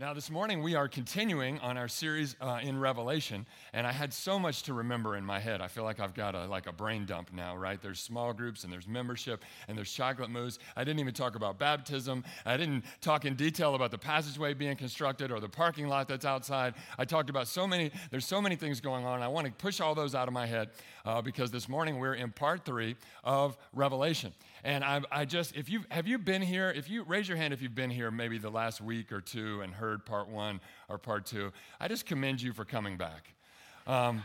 Now, this morning we are continuing on our series uh, in Revelation, and I had so much to remember in my head. I feel like I've got a, like a brain dump now, right? There's small groups, and there's membership, and there's chocolate mousse. I didn't even talk about baptism. I didn't talk in detail about the passageway being constructed or the parking lot that's outside. I talked about so many, there's so many things going on. I want to push all those out of my head uh, because this morning we're in part three of Revelation. And I, I just, if you have you been here, if you raise your hand if you've been here maybe the last week or two and heard part one or part two, I just commend you for coming back. Um,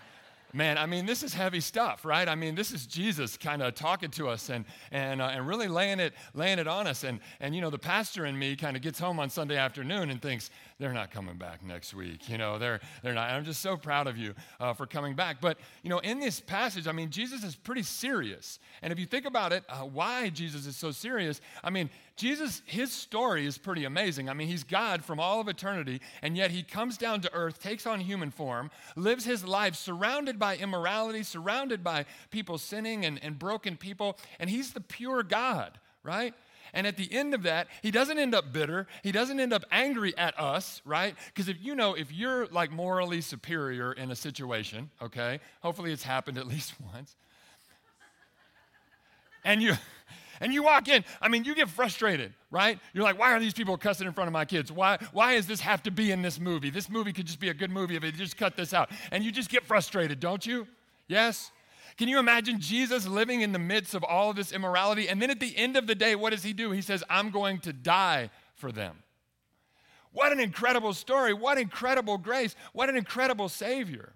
man, I mean, this is heavy stuff, right? I mean, this is Jesus kind of talking to us and, and, uh, and really laying it, laying it on us. And, and, you know, the pastor in me kind of gets home on Sunday afternoon and thinks, they're not coming back next week. You know, they're, they're not. I'm just so proud of you uh, for coming back. But, you know, in this passage, I mean, Jesus is pretty serious. And if you think about it, uh, why Jesus is so serious, I mean, Jesus, his story is pretty amazing. I mean, he's God from all of eternity, and yet he comes down to earth, takes on human form, lives his life surrounded by immorality, surrounded by people sinning and, and broken people, and he's the pure God, right? And at the end of that, he doesn't end up bitter. He doesn't end up angry at us, right? Because if you know, if you're like morally superior in a situation, okay, hopefully it's happened at least once, and you and you walk in, I mean, you get frustrated, right? You're like, why are these people cussing in front of my kids? Why, why does this have to be in this movie? This movie could just be a good movie if they just cut this out. And you just get frustrated, don't you? Yes? Can you imagine Jesus living in the midst of all of this immorality? And then at the end of the day, what does he do? He says, I'm going to die for them. What an incredible story. What incredible grace. What an incredible Savior.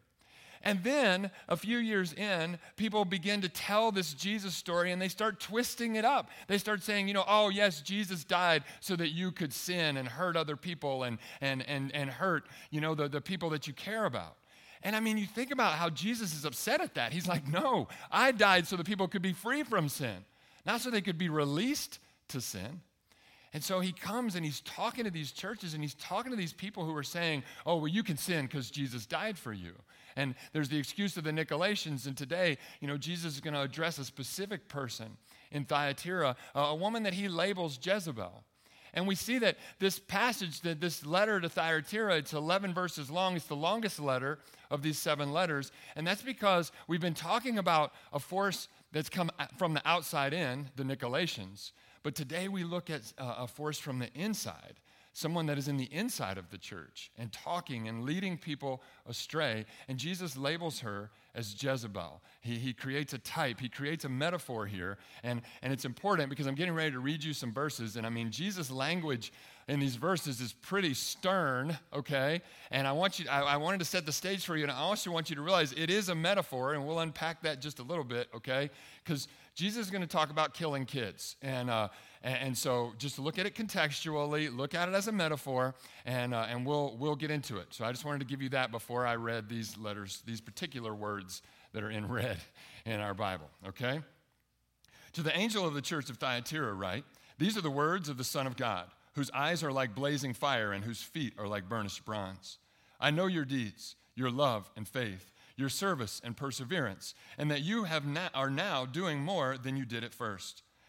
And then a few years in, people begin to tell this Jesus story and they start twisting it up. They start saying, you know, oh, yes, Jesus died so that you could sin and hurt other people and, and, and, and hurt, you know, the, the people that you care about. And I mean, you think about how Jesus is upset at that. He's like, no, I died so that people could be free from sin, not so they could be released to sin. And so he comes and he's talking to these churches and he's talking to these people who are saying, oh, well, you can sin because Jesus died for you. And there's the excuse of the Nicolaitans. And today, you know, Jesus is going to address a specific person in Thyatira, a woman that he labels Jezebel. And we see that this passage, that this letter to Thyatira, it's 11 verses long. It's the longest letter of these seven letters. And that's because we've been talking about a force that's come from the outside in, the Nicolaitans. But today we look at uh, a force from the inside someone that is in the inside of the church and talking and leading people astray. And Jesus labels her as Jezebel. He, he creates a type, he creates a metaphor here. And, and it's important because I'm getting ready to read you some verses. And I mean, Jesus' language in these verses is pretty stern, okay? And I want you, I, I wanted to set the stage for you, and I also want you to realize it is a metaphor, and we'll unpack that just a little bit, okay? Because Jesus is going to talk about killing kids. And, uh, and, and, so just look at it contextually, look at it as a metaphor, and, uh, and we'll, we'll get into it. So I just wanted to give you that before I read these letters, these particular words that are in red in our Bible, okay? To the angel of the church of Thyatira, write, These are the words of the Son of God, whose eyes are like blazing fire and whose feet are like burnished bronze. I know your deeds, your love and faith your service and perseverance, and that you have are now doing more than you did at first.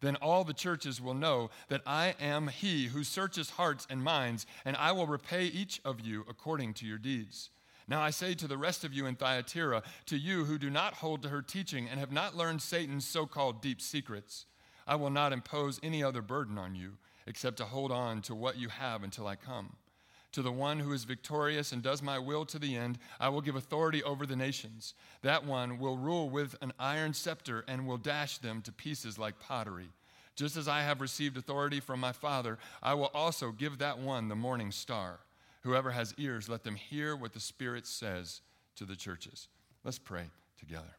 Then all the churches will know that I am he who searches hearts and minds, and I will repay each of you according to your deeds. Now I say to the rest of you in Thyatira, to you who do not hold to her teaching and have not learned Satan's so called deep secrets, I will not impose any other burden on you except to hold on to what you have until I come. To the one who is victorious and does my will to the end, I will give authority over the nations. That one will rule with an iron scepter and will dash them to pieces like pottery. Just as I have received authority from my Father, I will also give that one the morning star. Whoever has ears, let them hear what the Spirit says to the churches. Let's pray together.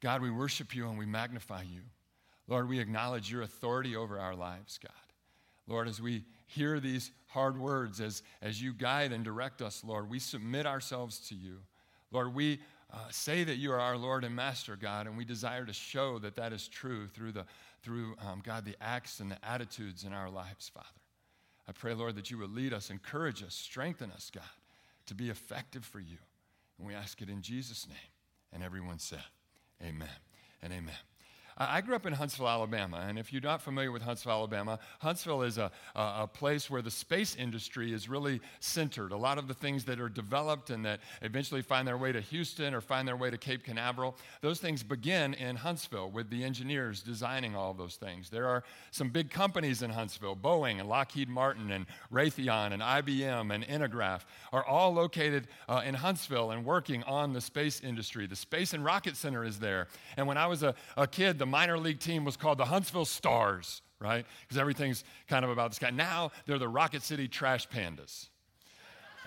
God, we worship you and we magnify you. Lord, we acknowledge your authority over our lives, God. Lord, as we hear these hard words, as, as you guide and direct us, Lord, we submit ourselves to you. Lord, we uh, say that you are our Lord and Master, God, and we desire to show that that is true through, the, through um, God, the acts and the attitudes in our lives, Father. I pray, Lord, that you would lead us, encourage us, strengthen us, God, to be effective for you. And we ask it in Jesus' name. And everyone said, Amen and amen. I grew up in Huntsville, Alabama, and if you're not familiar with Huntsville, Alabama, Huntsville is a, a, place where the space industry is really centered. A lot of the things that are developed and that eventually find their way to Houston or find their way to Cape Canaveral, those things begin in Huntsville with the engineers designing all those things. There are some big companies in Huntsville Boeing and Lockheed Martin and Raytheon and IBM and Intergraph are all located uh, in Huntsville and working on the space industry. The Space and Rocket Center is there. And when I was a, a kid, the minor league team was called the Huntsville Stars, right? Because everything's kind of about this guy. Now they're the Rocket City Trash Pandas.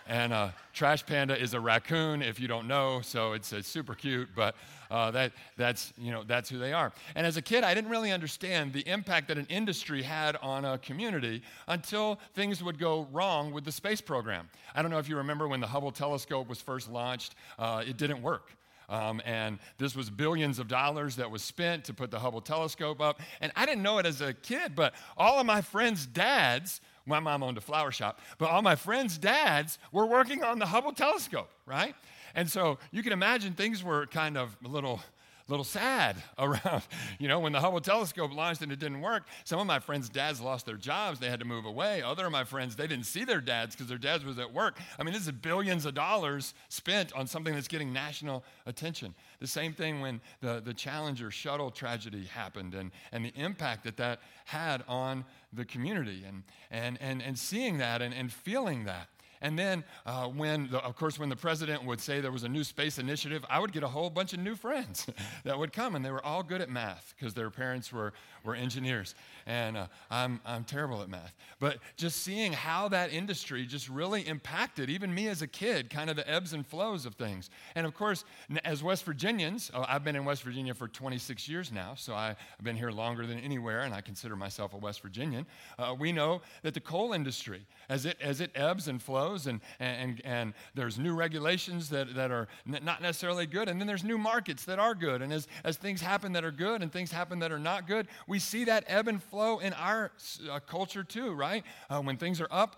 And uh, Trash Panda is a raccoon, if you don't know, so it's, it's super cute, but uh, that, that's, you know, that's who they are. And as a kid, I didn't really understand the impact that an industry had on a community until things would go wrong with the space program. I don't know if you remember when the Hubble telescope was first launched, uh, it didn't work. Um, and this was billions of dollars that was spent to put the Hubble telescope up. And I didn't know it as a kid, but all of my friends' dads, my mom owned a flower shop, but all my friends' dads were working on the Hubble telescope, right? And so you can imagine things were kind of a little little sad around, you know, when the Hubble telescope launched and it didn't work. Some of my friends' dads lost their jobs. They had to move away. Other of my friends, they didn't see their dads because their dads was at work. I mean, this is billions of dollars spent on something that's getting national attention. The same thing when the, the Challenger shuttle tragedy happened and, and the impact that that had on the community and, and, and, and seeing that and, and feeling that. And then, uh, when the, of course, when the president would say there was a new space initiative, I would get a whole bunch of new friends that would come, and they were all good at math because their parents were, were engineers. And uh, I'm, I'm terrible at math. But just seeing how that industry just really impacted even me as a kid, kind of the ebbs and flows of things. And of course, as West Virginians, oh, I've been in West Virginia for 26 years now, so I, have been here longer than anywhere, and I consider myself a West Virginian. Uh, we know that the coal industry, as it, as it ebbs and flows, and, and, and there's new regulations that, that are not necessarily good, and then there's new markets that are good. And as, as things happen that are good and things happen that are not good, we see that ebb and flow in our uh, culture too, right? Uh, when things are up,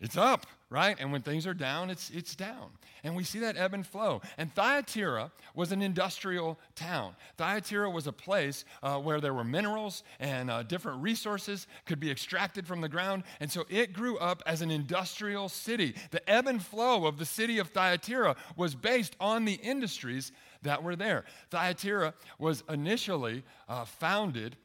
it's up, right? And when things are down, it's, it's down. And we see that ebb and flow. And Thyatira was an industrial town. Thyatira was a place uh, where there were minerals and uh, different resources could be extracted from the ground. And so it grew up as an industrial city. The ebb and flow of the city of Thyatira was based on the industries that were there. Thyatira was initially uh, founded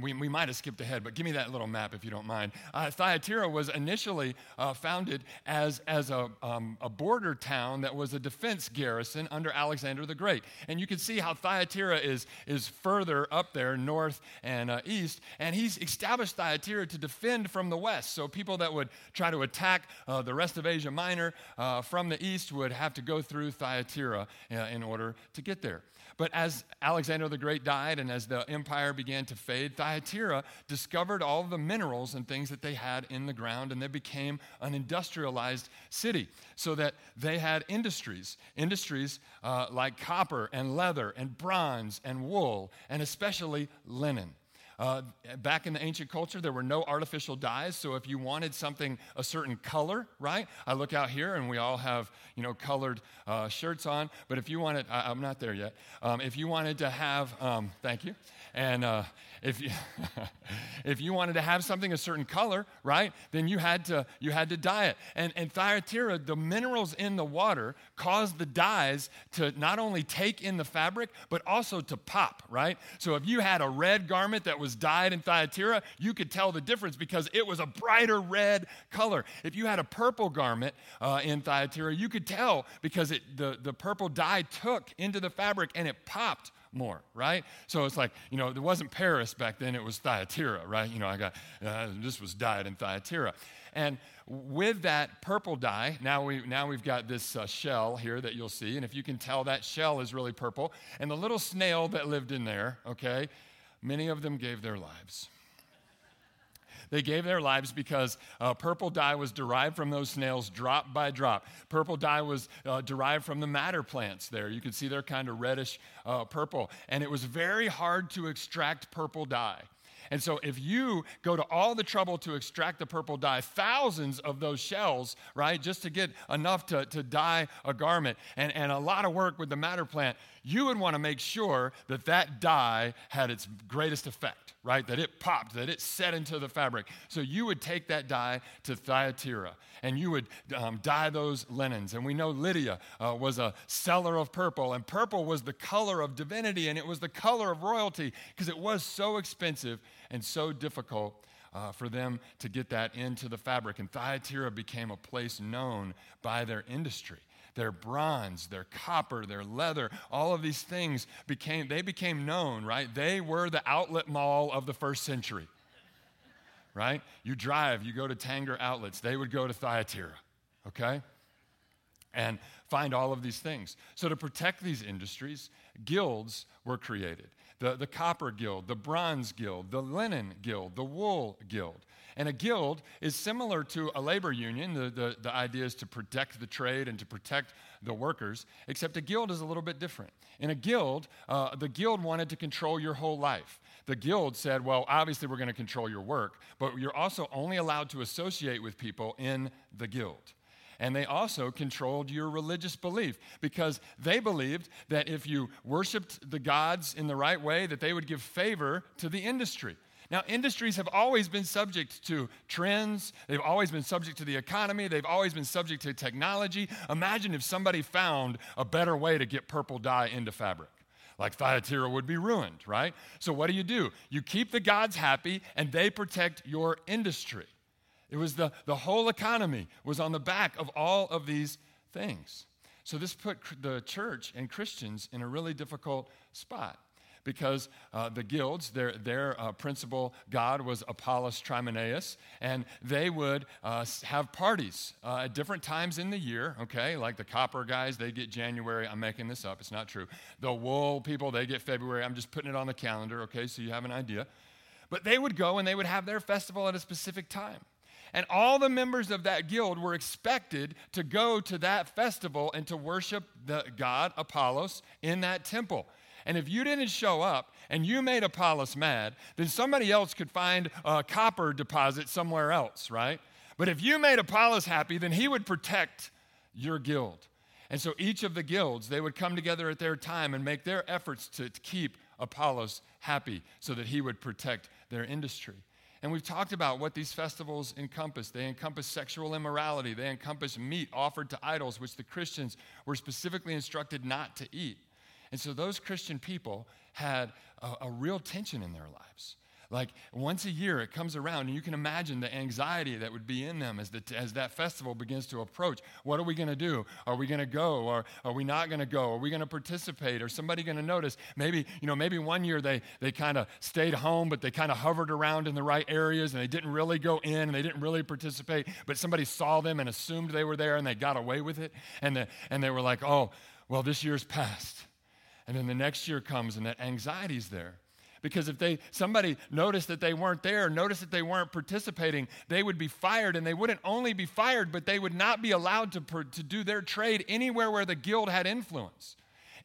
we, we might have skipped ahead, but give me that little map if you don't mind. Uh, Thyatira was initially uh, founded as, as a, um, a border town that was a defense garrison under Alexander the Great. And you can see how Thyatira is, is further up there, north and uh, east. And he's established Thyatira to defend from the west. So people that would try to attack uh, the rest of Asia Minor uh, from the east would have to go through Thyatira uh, in order to get there. But as Alexander the Great died and as the empire began to fade, Thyatira discovered all the minerals and things that they had in the ground, and they became an industrialized city so that they had industries, industries uh, like copper and leather and bronze and wool, and especially linen. Uh, back in the ancient culture, there were no artificial dyes. So if you wanted something a certain color, right? I look out here and we all have, you know, colored uh, shirts on. But if you wanted, I, am not there yet. Um, if you wanted to have, um, thank you. And uh, if you if you wanted to have something a certain color, right, then you had to you had to dye it. And and Thyatira, the minerals in the water caused the dyes to not only take in the fabric but also to pop, right? So if you had a red garment that was dyed in Thyatira, you could tell the difference because it was a brighter red color. If you had a purple garment uh, in Thyatira, you could tell because it, the the purple dye took into the fabric and it popped more, right? So it's like, you know, there wasn't Paris back then, it was Thyatira, right? You know, I got, uh, this was dyed in Thyatira. And with that purple dye, now, we, now we've got this uh, shell here that you'll see. And if you can tell, that shell is really purple. And the little snail that lived in there, okay, many of them gave their lives. They gave their lives because uh, purple dye was derived from those snails drop by drop. Purple dye was uh, derived from the madder plants there. You can see they're kind of reddish uh, purple. And it was very hard to extract purple dye. And so, if you go to all the trouble to extract the purple dye, thousands of those shells, right, just to get enough to, to dye a garment, and, and a lot of work with the madder plant, you would want to make sure that that dye had its greatest effect, right? That it popped, that it set into the fabric. So you would take that dye to Thyatira and you would um, dye those linens. And we know Lydia uh, was a seller of purple, and purple was the color of divinity and it was the color of royalty because it was so expensive and so difficult. Uh, for them to get that into the fabric. And Thyatira became a place known by their industry their bronze, their copper, their leather, all of these things became, they became known, right? They were the outlet mall of the first century, right? You drive, you go to Tanger outlets, they would go to Thyatira, okay? And find all of these things. So, to protect these industries, guilds were created the, the copper guild, the bronze guild, the linen guild, the wool guild. And a guild is similar to a labor union. The, the, the idea is to protect the trade and to protect the workers, except a guild is a little bit different. In a guild, uh, the guild wanted to control your whole life. The guild said, well, obviously we're going to control your work, but you're also only allowed to associate with people in the guild and they also controlled your religious belief because they believed that if you worshiped the gods in the right way that they would give favor to the industry now, industries have always been subject to trends. They've always been subject to the economy. They've always been subject to technology. Imagine if somebody found a better way to get purple dye into fabric. Like Thyatira would be ruined, right? So, what do you do? You keep the gods happy and they protect your industry. It was the, the whole economy was on the back of all of these things. So, this put the church and Christians in a really difficult spot because uh, the guilds, their, their uh, principal god was Apollos Trimenaeus, and they would uh, have parties uh, at different times in the year, okay? Like the copper guys, they get January. I'm making this up, it's not true. The wool people, they get February. I'm just putting it on the calendar, okay, so you have an idea. But they would go and they would have their festival at a specific time. And all the members of that guild were expected to go to that festival and to worship the god Apollos in that temple. And if you didn't show up and you made Apollos mad, then somebody else could find a copper deposit somewhere else, right? But if you made Apollos happy, then he would protect your guild. And so each of the guilds, they would come together at their time and make their efforts to, to keep Apollos happy so that he would protect their industry. And we've talked about what these festivals encompass. They encompass sexual immorality, they encompass meat offered to idols, which the Christians were specifically instructed not to eat. And so those Christian people had a, a, real tension in their lives. Like once a year it comes around, and you can imagine the anxiety that would be in them as, the, as that festival begins to approach. What are we going to do? Are we going to go? Or are we not going to go? Are we going to participate? Or somebody going to notice? Maybe, you know, maybe one year they, they kind of stayed home, but they kind of hovered around in the right areas and they didn't really go in and they didn't really participate, but somebody saw them and assumed they were there and they got away with it. And, the, and they were like, oh, well, this year's passed and then the next year comes and that anxiety's there. Because if they somebody noticed that they weren't there, noticed that they weren't participating, they would be fired, and they wouldn't only be fired, but they would not be allowed to, to do their trade anywhere where the guild had influence.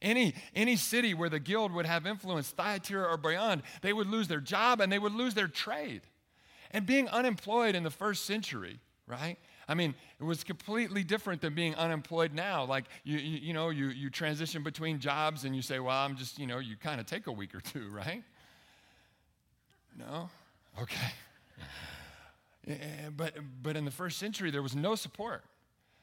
Any, any city where the guild would have influence, Thyatira or beyond, they would lose their job and they would lose their trade. And being unemployed in the first century, right? I mean, it was completely different than being unemployed now. Like, you, you, you, know, you, you transition between jobs and you say, well, I'm just, you know, you kind of take a week or two, right? No? Okay. but, but in the first century, there was no support,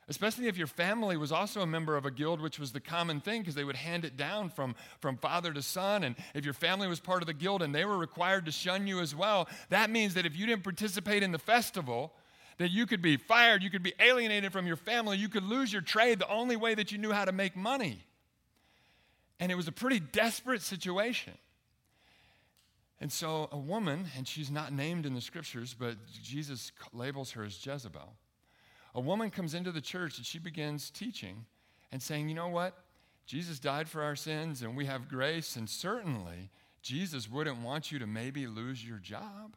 especially if your family was also a member of a guild, which was the common thing because they would hand it down from, from father to son. And if your family was part of the guild and they were required to shun you as well, that means that if you didn't participate in the festival, that you could be fired, you could be alienated from your family, you could lose your trade the only way that you knew how to make money. And it was a pretty desperate situation. And so a woman, and she's not named in the scriptures, but Jesus labels her as Jezebel. A woman comes into the church and she begins teaching and saying, you know what? Jesus died for our sins and we have grace, and certainly Jesus wouldn't want you to maybe lose your job.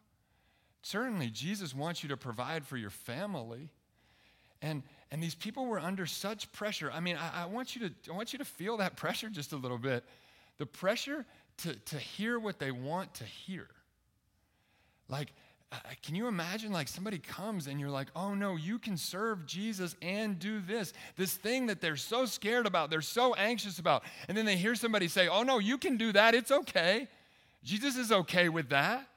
Certainly Jesus wants you to provide for your family. And, and these people were under such pressure. I mean, I, I, want you to, I want you to feel that pressure just a little bit. The pressure to, to hear what they want to hear. Like, uh, can you imagine like somebody comes and you're like, oh no, you can serve Jesus and do this, this thing that they're so scared about, they're so anxious about. And then they hear somebody say, oh no, you can do that, it's okay. Jesus is okay with that.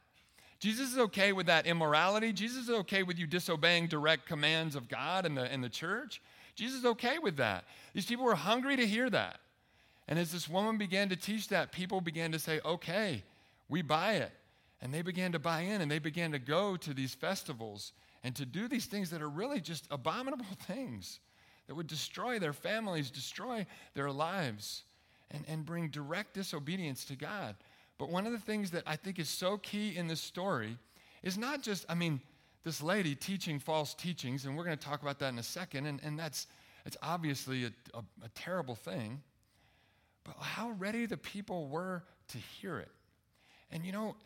Jesus is okay with that immorality. Jesus is okay with you disobeying direct commands of God and the, and the church. Jesus is okay with that. These people were hungry to hear that. And as this woman began to teach that, people began to say, okay, we buy it. And they began to buy in and they began to go to these festivals and to do these things that are really just abominable things that would destroy their families, destroy their lives, and, and bring direct disobedience to God. But one of the things that I think is so key in this story is not just, I mean, this lady teaching false teachings, and we're going to talk about that in a second, and, and that's it's obviously a, a, a terrible thing, but how ready the people were to hear it. And you know,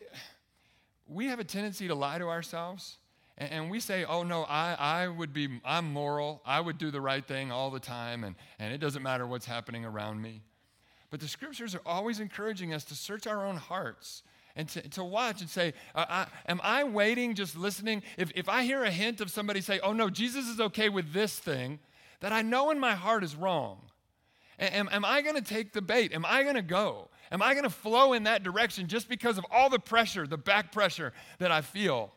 we have a tendency to lie to ourselves. And, we say, oh no, I, I would be, I'm moral. I would do the right thing all the time, and, and it doesn't matter what's happening around me. But the scriptures are always encouraging us to search our own hearts and to, to watch and say, uh, I, Am I waiting, just listening? If, if I hear a hint of somebody say, Oh no, Jesus is okay with this thing, that I know in my heart is wrong. Am, am I going to take the bait? Am I going to go? Am I going to flow in that direction just because of all the pressure, the back pressure that I feel?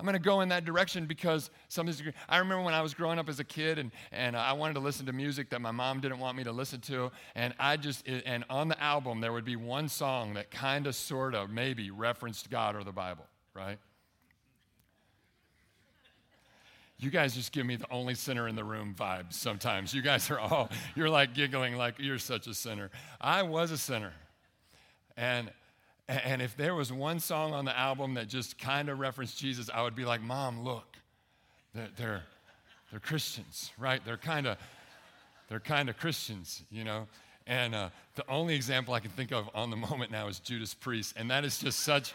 I'm going to go in that direction because something's. I remember when I was growing up as a kid and, and I wanted to listen to music that my mom didn't want me to listen to. And I just, and on the album, there would be one song that kind of, sort of, maybe referenced God or the Bible, right? You guys just give me the only sinner in the room vibes sometimes. You guys are all, you're like giggling like you're such a sinner. I was a sinner. And, and if there was one song on the album that just kind of referenced Jesus, I would be like, Mom, look, they're, they're, they're Christians, right? They're kind of they're kind of Christians, you know. And uh, the only example I can think of on the moment now is Judas Priest, and that is just such.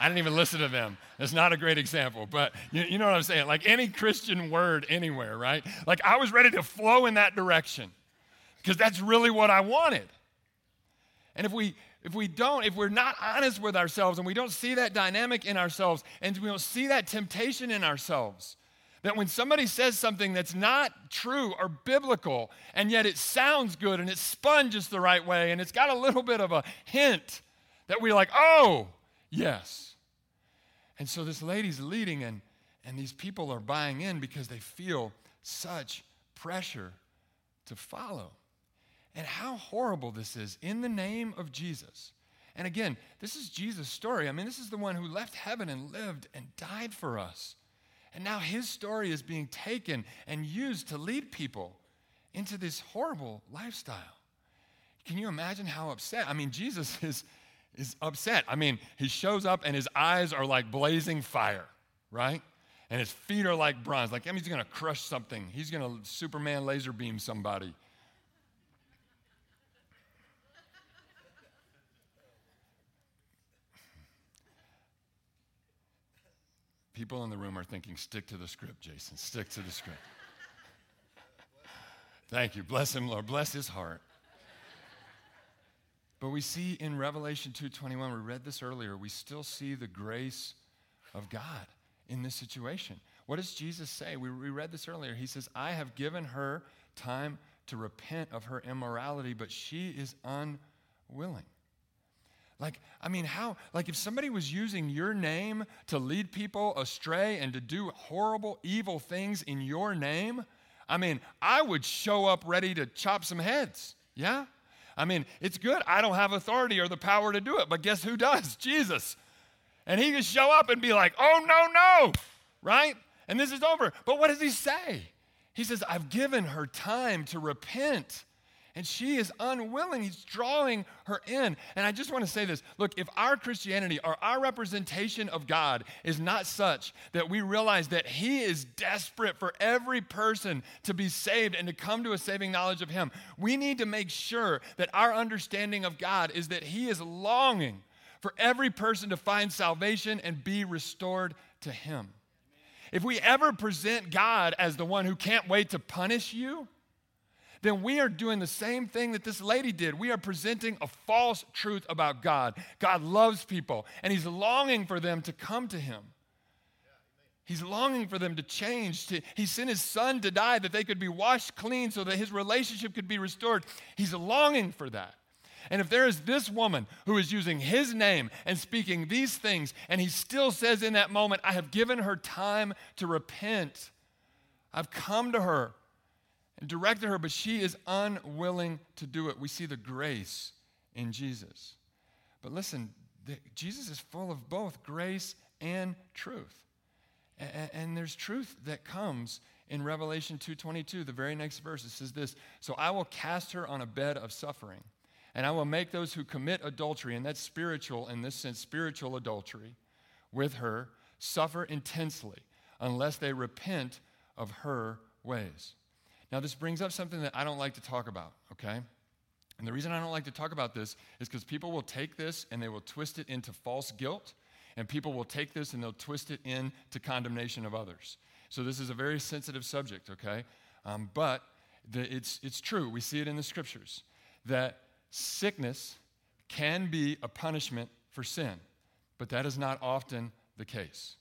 I didn't even listen to them. It's not a great example, but you, you know what I'm saying? Like any Christian word anywhere, right? Like I was ready to flow in that direction because that's really what I wanted. And if we if we don't, if we're not honest with ourselves and we don't see that dynamic in ourselves and we don't see that temptation in ourselves, that when somebody says something that's not true or biblical and yet it sounds good and it's spun just the right way and it's got a little bit of a hint that we're like, oh, yes. And so this lady's leading and, and these people are buying in because they feel such pressure to follow and how horrible this is in the name of Jesus. And again, this is Jesus' story. I mean, this is the one who left heaven and lived and died for us. And now his story is being taken and used to lead people into this horrible lifestyle. Can you imagine how upset? I mean, Jesus is, is upset. I mean, he shows up and his eyes are like blazing fire, right? And his feet are like bronze. Like, I mean, he's to crush something. He's to Superman laser beam somebody. People in the room are thinking, stick to the script, Jason, stick to the script. Thank you. Bless him, Lord. Bless his heart. But we see in Revelation 2:21, we read this earlier, we still see the grace of God in this situation. What does Jesus say? We, we read this earlier. He says, I have given her time to repent of her immorality, but she is unwilling. Like, I mean, how, like, if somebody was using your name to lead people astray and to do horrible, evil things in your name, I mean, I would show up ready to chop some heads. Yeah? I mean, it's good. I don't have authority or the power to do it, but guess who does? Jesus. And he could show up and be like, oh, no, no, right? And this is over. But what does he say? He says, I've given her time to repent and she is unwilling. He's drawing her in. And I just want to say this look, if our Christianity or our representation of God is not such that we realize that He is desperate for every person to be saved and to come to a saving knowledge of Him, we need to make sure that our understanding of God is that He is longing for every person to find salvation and be restored to Him. If we ever present God as the one who can't wait to punish you, then we are doing the same thing that this lady did. We are presenting a false truth about God. God loves people, and He's longing for them to come to Him. He's longing for them to change. To, he sent his son to die that they could be washed clean so that his relationship could be restored. He's longing for that. And if there is this woman who is using his name and speaking these things, and he still says in that moment, I have given her time to repent, I've come to her and directed her, but she is unwilling to do it. We see the grace in Jesus. But listen, the, Jesus is full of both grace and truth. And, and there's truth that comes in Revelation 2:22, the very next verse. It says this, "So I will cast her on a bed of suffering." And I will make those who commit adultery, and that's spiritual in this sense, spiritual adultery, with her, suffer intensely unless they repent of her ways. Now, this brings up something that I don't like to talk about, okay? And the reason I don't like to talk about this is because people will take this and they will twist it into false guilt, and people will take this and they'll twist it into condemnation of others. So, this is a very sensitive subject, okay? Um, but the, it's, it's true. We see it in the scriptures that sickness can be a punishment for sin, but that is not often the case.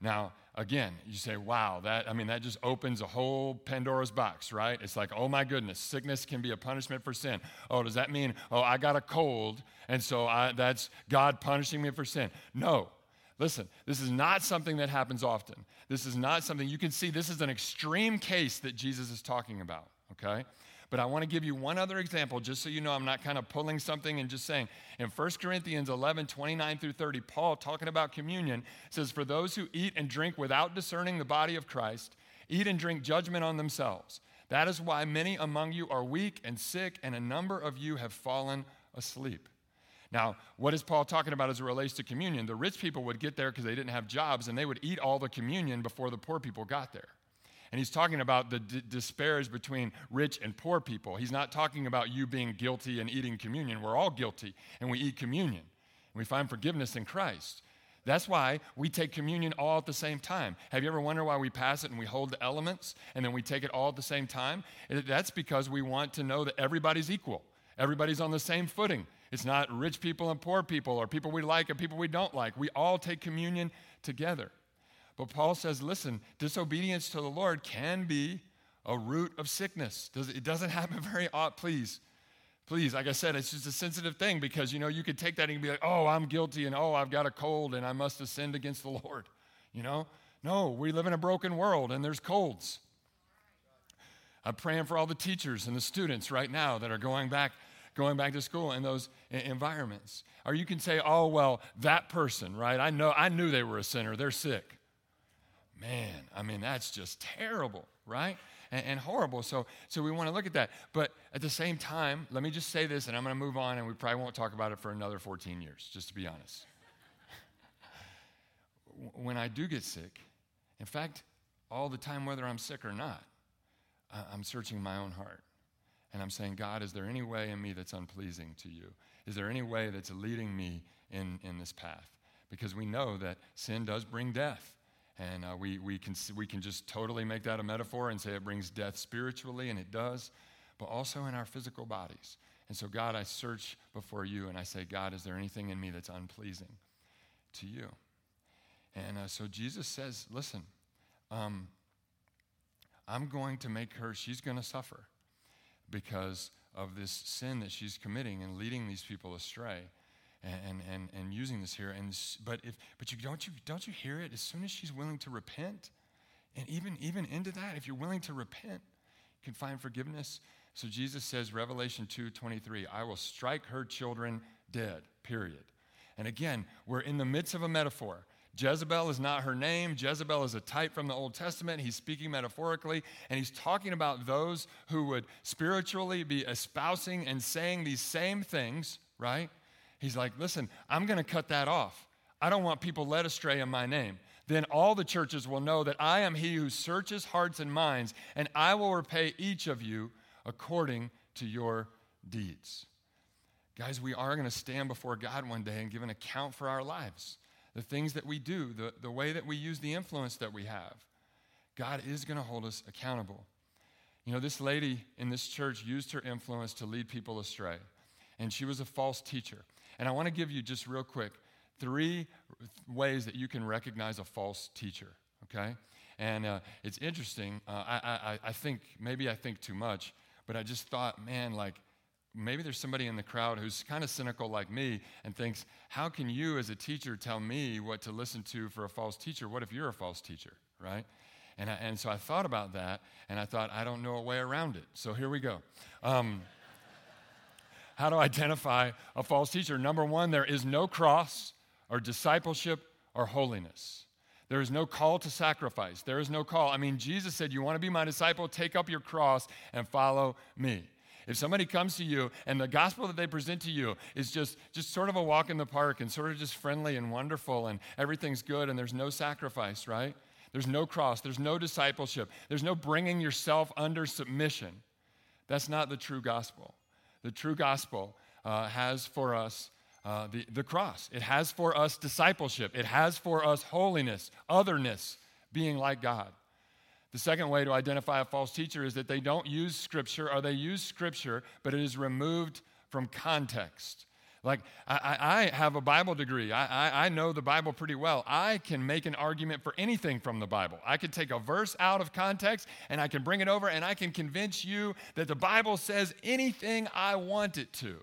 Now, again, you say, wow, that, I mean, that just opens a whole Pandora's box, right? It's like, oh my goodness, sickness can be a punishment for sin. Oh, does that mean, oh, I got a cold, and so I, that's God punishing me for sin? No. Listen, this is not something that happens often. This is not something you can see. This is an extreme case that Jesus is talking about, okay? But I want to give you one other example just so you know I'm not kind of pulling something and just saying. In 1 Corinthians 11, 29 through 30, Paul, talking about communion, says, For those who eat and drink without discerning the body of Christ, eat and drink judgment on themselves. That is why many among you are weak and sick, and a number of you have fallen asleep. Now, what is Paul talking about as it relates to communion? The rich people would get there because they didn't have jobs, and they would eat all the communion before the poor people got there. And he's talking about the d- disparage between rich and poor people. He's not talking about you being guilty and eating communion. We're all guilty and we eat communion. And we find forgiveness in Christ. That's why we take communion all at the same time. Have you ever wondered why we pass it and we hold the elements and then we take it all at the same time? That's because we want to know that everybody's equal. Everybody's on the same footing. It's not rich people and poor people or people we like and people we don't like. We all take communion together. But Paul says, listen, disobedience to the Lord can be a root of sickness. It doesn't happen very often. Please, please, like I said, it's just a sensitive thing because, you know, you could take that and be like, oh, I'm guilty and oh, I've got a cold and I must have sinned against the Lord. You know? No, we live in a broken world and there's colds. I'm praying for all the teachers and the students right now that are going back going back to school in those environments. Or you can say, oh, well, that person, right? I know, I knew they were a sinner. They're sick. Man, I mean, that's just terrible, right? And, and horrible. So, so we want to look at that. But at the same time, let me just say this, and I'm going to move on, and we probably won't talk about it for another 14 years, just to be honest. when I do get sick, in fact, all the time, whether I'm sick or not, I'm searching my own heart. And I'm saying, God, is there any way in me that's unpleasing to you? Is there any way that's leading me in, in this path? Because we know that sin does bring death. And uh, we, we, can, we can just totally make that a metaphor and say it brings death spiritually, and it does, but also in our physical bodies. And so, God, I search before you and I say, God, is there anything in me that's unpleasing to you? And uh, so Jesus says, listen, um, I'm going to make her, she's going to suffer because of this sin that she's committing and leading these people astray and, and, and using this here. And, but, if, but you, don't, you, don't you hear it? As soon as she's willing to repent, and even, even into that, if you're willing to repent, you can find forgiveness. So Jesus says, Revelation 2 23, I will strike her children dead, period. And again, we're in the midst of a metaphor. Jezebel is not her name. Jezebel is a type from the Old Testament. He's speaking metaphorically, and he's talking about those who would spiritually be espousing and saying these same things, right? He's like, listen, I'm going to cut that off. I don't want people led astray in my name. Then all the churches will know that I am he who searches hearts and minds, and I will repay each of you according to your deeds. Guys, we are going to stand before God one day and give an account for our lives. the things that we do, the, the way that we use the influence that we have, God is going to hold us accountable. You know, this lady in this church used her influence to lead people astray, and she was a false teacher. And I want to give you just real quick three ways that you can recognize a false teacher, okay? And uh, it's interesting. Uh, I, I, I think, maybe I think too much, but I just thought, man, like, maybe there's somebody in the crowd who's kind of cynical like me and thinks, how can you as a teacher tell me what to listen to for a false teacher? What if you're a false teacher, right? And, I, and so I thought about that, and I thought, I don't know a way around it. So here we go. Um, how to identify a false teacher? Number one, there is no cross or discipleship or holiness. There is no call to sacrifice. There is no call. I mean, Jesus said, You want to be my disciple? Take up your cross and follow me. If somebody comes to you and the gospel that they present to you is just, just sort of a walk in the park and sort of just friendly and wonderful and everything's good and there's no sacrifice, right? There's no cross, there's no discipleship, there's no bringing yourself under submission. That's not the true gospel. The true gospel uh, has for us uh, the, the cross, it has for us discipleship, it has for us holiness, otherness, being like God. The second way to identify a false teacher is that they don't use Scripture or they use Scripture, but it is removed from context. Like, I, I have a Bible degree. I, I, I, know the Bible pretty well. I can make an argument for anything from the Bible. I can take a verse out of context and I can bring it over and I can convince you that the Bible says anything I want it to.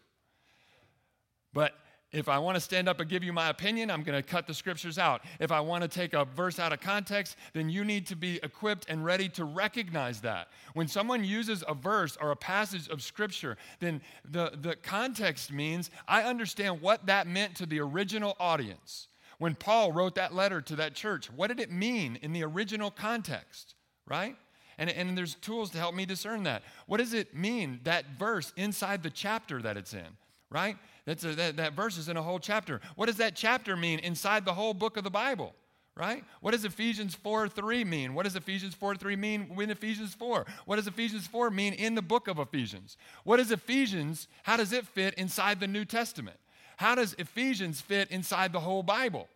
But if I want to stand up and give you my opinion, I'm going to cut the scriptures out. If I want to take a verse out of context, then you need to be equipped and ready to recognize that. When someone uses a verse or a passage of scripture, then the, the context means I understand what that meant to the original audience. When Paul wrote that letter to that church, what did it mean in the original context, right? And, and there's tools to help me discern that. What does it mean, that verse inside the chapter that it's in, right? That's a, that, that verse is in a whole chapter. What does that chapter mean inside the whole book of the Bible? Right? What does Ephesians 4 3 mean? What does Ephesians 4 3 mean in Ephesians 4? What does Ephesians 4 mean in the book of Ephesians? What does Ephesians, how does it fit inside the New Testament? How does Ephesians fit inside the whole Bible?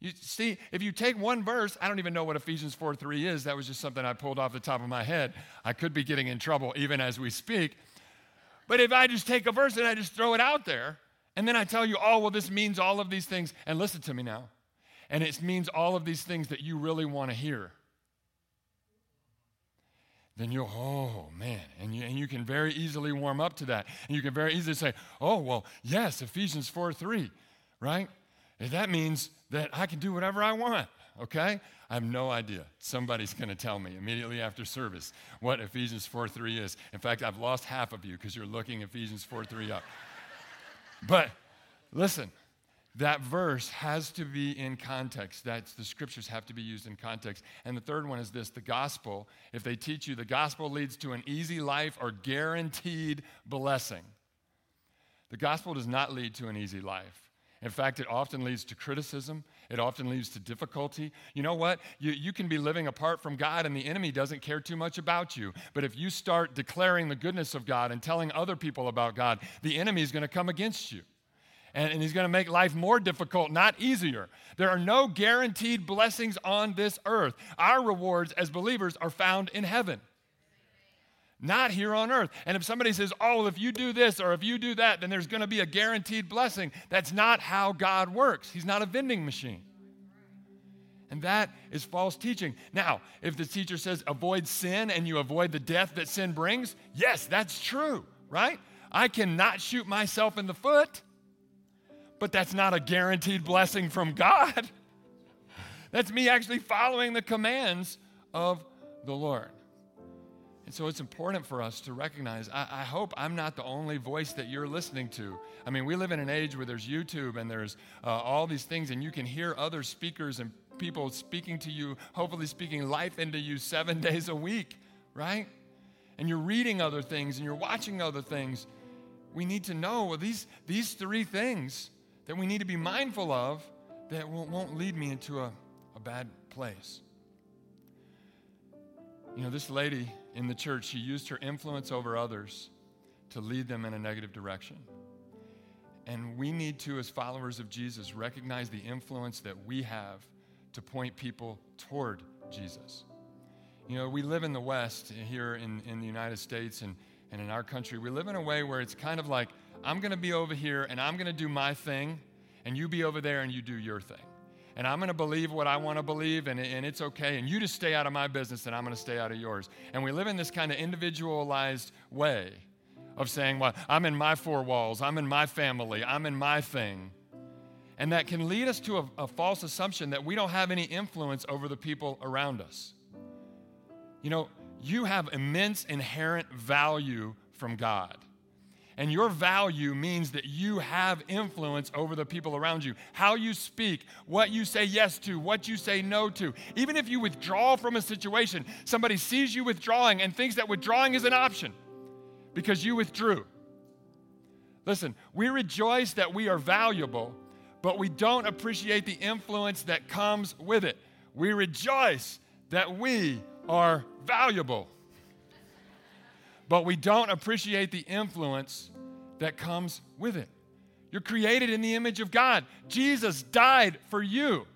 You see, if you take one verse, I don't even know what Ephesians 4 3 is. That was just something I pulled off the top of my head. I could be getting in trouble even as we speak. But if I just take a verse and I just throw it out there, and then I tell you, oh, well, this means all of these things, and listen to me now, and it means all of these things that you really want to hear, then you'll, oh man, and you, and you can very easily warm up to that. And you can very easily say, oh, well, yes, Ephesians 4 3, right? That means that I can do whatever I want, okay? I have no idea. Somebody's going to tell me immediately after service what Ephesians 4 3 is. In fact, I've lost half of you because you're looking Ephesians 4 3 up. but listen, that verse has to be in context. That's the scriptures have to be used in context. And the third one is this the gospel. If they teach you the gospel leads to an easy life or guaranteed blessing, the gospel does not lead to an easy life. In fact, it often leads to criticism. It often leads to difficulty. You know what? You, you can be living apart from God and the enemy doesn't care too much about you. But if you start declaring the goodness of God and telling other people about God, the enemy is going to come against you. And, and he's going to make life more difficult, not easier. There are no guaranteed blessings on this earth. Our rewards as believers are found in heaven not here on earth. And if somebody says, oh, if you do this or if you do that, then there's going to be a guaranteed blessing, that's not how God works. He's not a vending machine. And that is false teaching. Now, if the teacher says avoid sin and you avoid the death that sin brings, yes, that's true, right? I cannot shoot myself in the foot, but that's not a guaranteed blessing from God. That's me actually following the commands of the Lord. And so it's important for us to recognize I, I, hope I'm not the only voice that you're listening to. I mean, we live in an age where there's YouTube and there's uh, all these things, and you can hear other speakers and people speaking to you, hopefully speaking life into you seven days a week, right? And you're reading other things and you're watching other things. We need to know well, these, these three things that we need to be mindful of that won't, won't lead me into a, a bad place. You know, this lady in the church, she used her influence over others to lead them in a negative direction. And we need to, as followers of Jesus, recognize the influence that we have to point people toward Jesus. You know, we live in the West here in, in the United States and, and in our country. We live in a way where it's kind of like, I'm going to be over here and I'm going to do my thing, and you be over there and you do your thing. And I'm going to believe what I want to believe, and, and it's okay. And you just stay out of my business, and I'm going to stay out of yours. And we live in this kind of individualized way of saying, well, I'm in my four walls, I'm in my family, I'm in my thing. And that can lead us to a, a, false assumption that we don't have any influence over the people around us. You know, you have immense inherent value from God. And your value means that you have influence over the people around you. How you speak, what you say yes to, what you say no to. Even if you withdraw from a situation, somebody sees you withdrawing and thinks that withdrawing is an option because you withdrew. Listen, we rejoice that we are valuable, but we don't appreciate the influence that comes with it. We rejoice that we are valuable, but we don't appreciate the influence that comes with it. You're created in the image of God. Jesus died for you.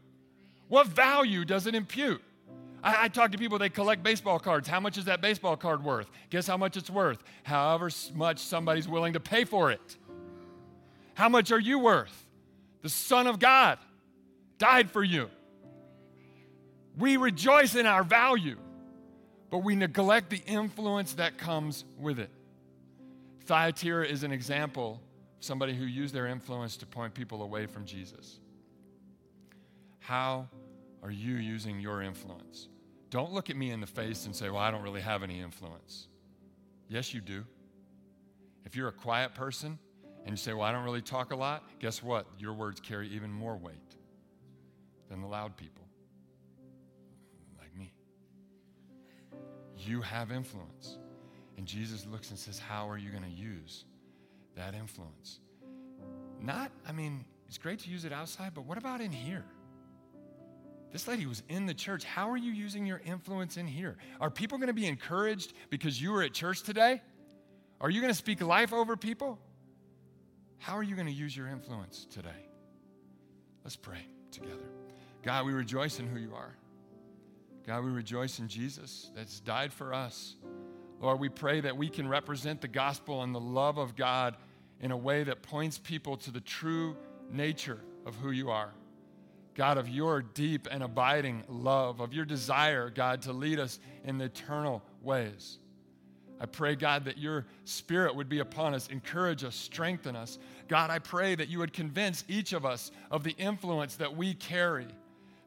What value does it impute? I, I, talk to people, they collect baseball cards. How much is that baseball card worth? Guess how much it's worth? However much somebody's willing to pay for it. How much are you worth? The Son of God died for you. We rejoice in our value, but we neglect the influence that comes with it. Thyatira is an example of somebody who used their influence to point people away from Jesus. How are you using your influence? Don't look at me in the face and say, Well, I don't really have any influence. Yes, you do. If you're a quiet person and you say, Well, I don't really talk a lot, guess what? Your words carry even more weight than the loud people like me. You have influence. And Jesus looks and says, How are you going to use that influence? Not, I mean, it's great to use it outside, but what about in here? This lady was in the church. How are you using your influence in here? Are people going to be encouraged because you were at church today? Are you going to speak life over people? How are you going to use your influence today? Let's pray together. God, we rejoice in who you are. God, we rejoice in Jesus that's died for us. Lord, we pray that we can represent the gospel and the love of God in a way that points people to the true nature of who you are. God, of your deep and abiding love, of your desire, God, to lead us in the eternal ways. I pray, God, that your spirit would be upon us, encourage us, strengthen us. God, I pray that you would convince each of us of the influence that we carry,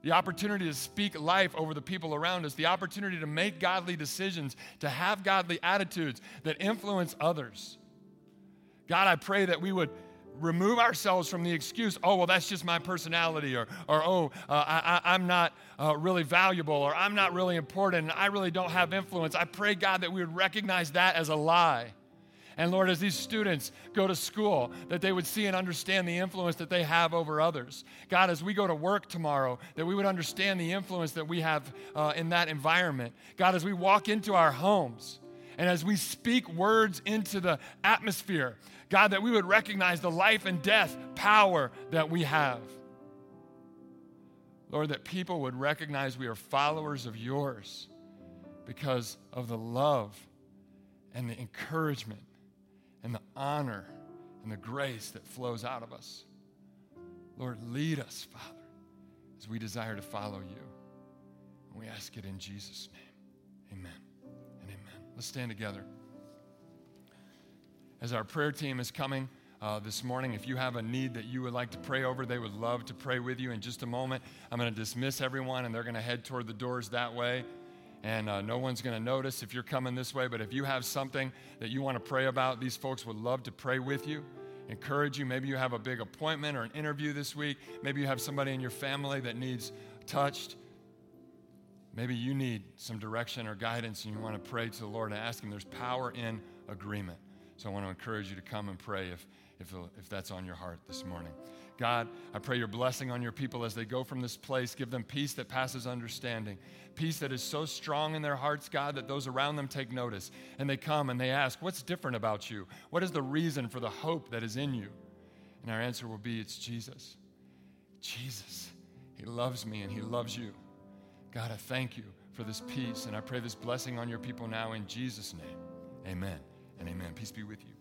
the opportunity to speak life over the people around us, the opportunity to make godly decisions, to have godly attitudes that influence others. God, I pray that we would remove ourselves from the excuse, oh, well, that's just my personality, or, or oh, uh, I, am not uh, really valuable, or I'm not really important, and I really don't have influence. I pray, God, that we would recognize that as a lie. And Lord, as these students go to school, that they would see and understand the influence that they have over others. God, as we go to work tomorrow, that we would understand the influence that we have uh, in that environment. God, as we walk into our homes, and as we speak words into the atmosphere, God, that we would recognize the life and death power that we have. Lord, that people would recognize we are followers of yours because of the love and the encouragement and the honor and the grace that flows out of us. Lord, lead us, Father, as we desire to follow you. And we ask it in Jesus' name. Amen and amen. Let's stand together as our prayer team is coming uh, this morning, if you have a need that you would like to pray over, they would love to pray with you in just a moment. I'm going to dismiss everyone, and they're going to head toward the doors that way. And uh, no one's going to notice if you're coming this way. But if you have something that you want to pray about, these folks would love to pray with you, encourage you. Maybe you have a big appointment or an interview this week. Maybe you have somebody in your family that needs touched. Maybe you need some direction or guidance and you want to pray to the Lord and ask Him. There's power in agreement. So I want to encourage you to come and pray if, if, if that's on your heart this morning. God, I pray your blessing on your people as they go from this place. Give them peace that passes understanding, peace that is so strong in their hearts, God, that those around them take notice. And they come and they ask, What's different about you? What is the reason for the hope that is in you? And our answer will be it's Jesus. Jesus. He loves me and He loves you. God, I thank you for this peace, and I pray this blessing on your people now in Jesus' name. Amen and amen. Peace be with you.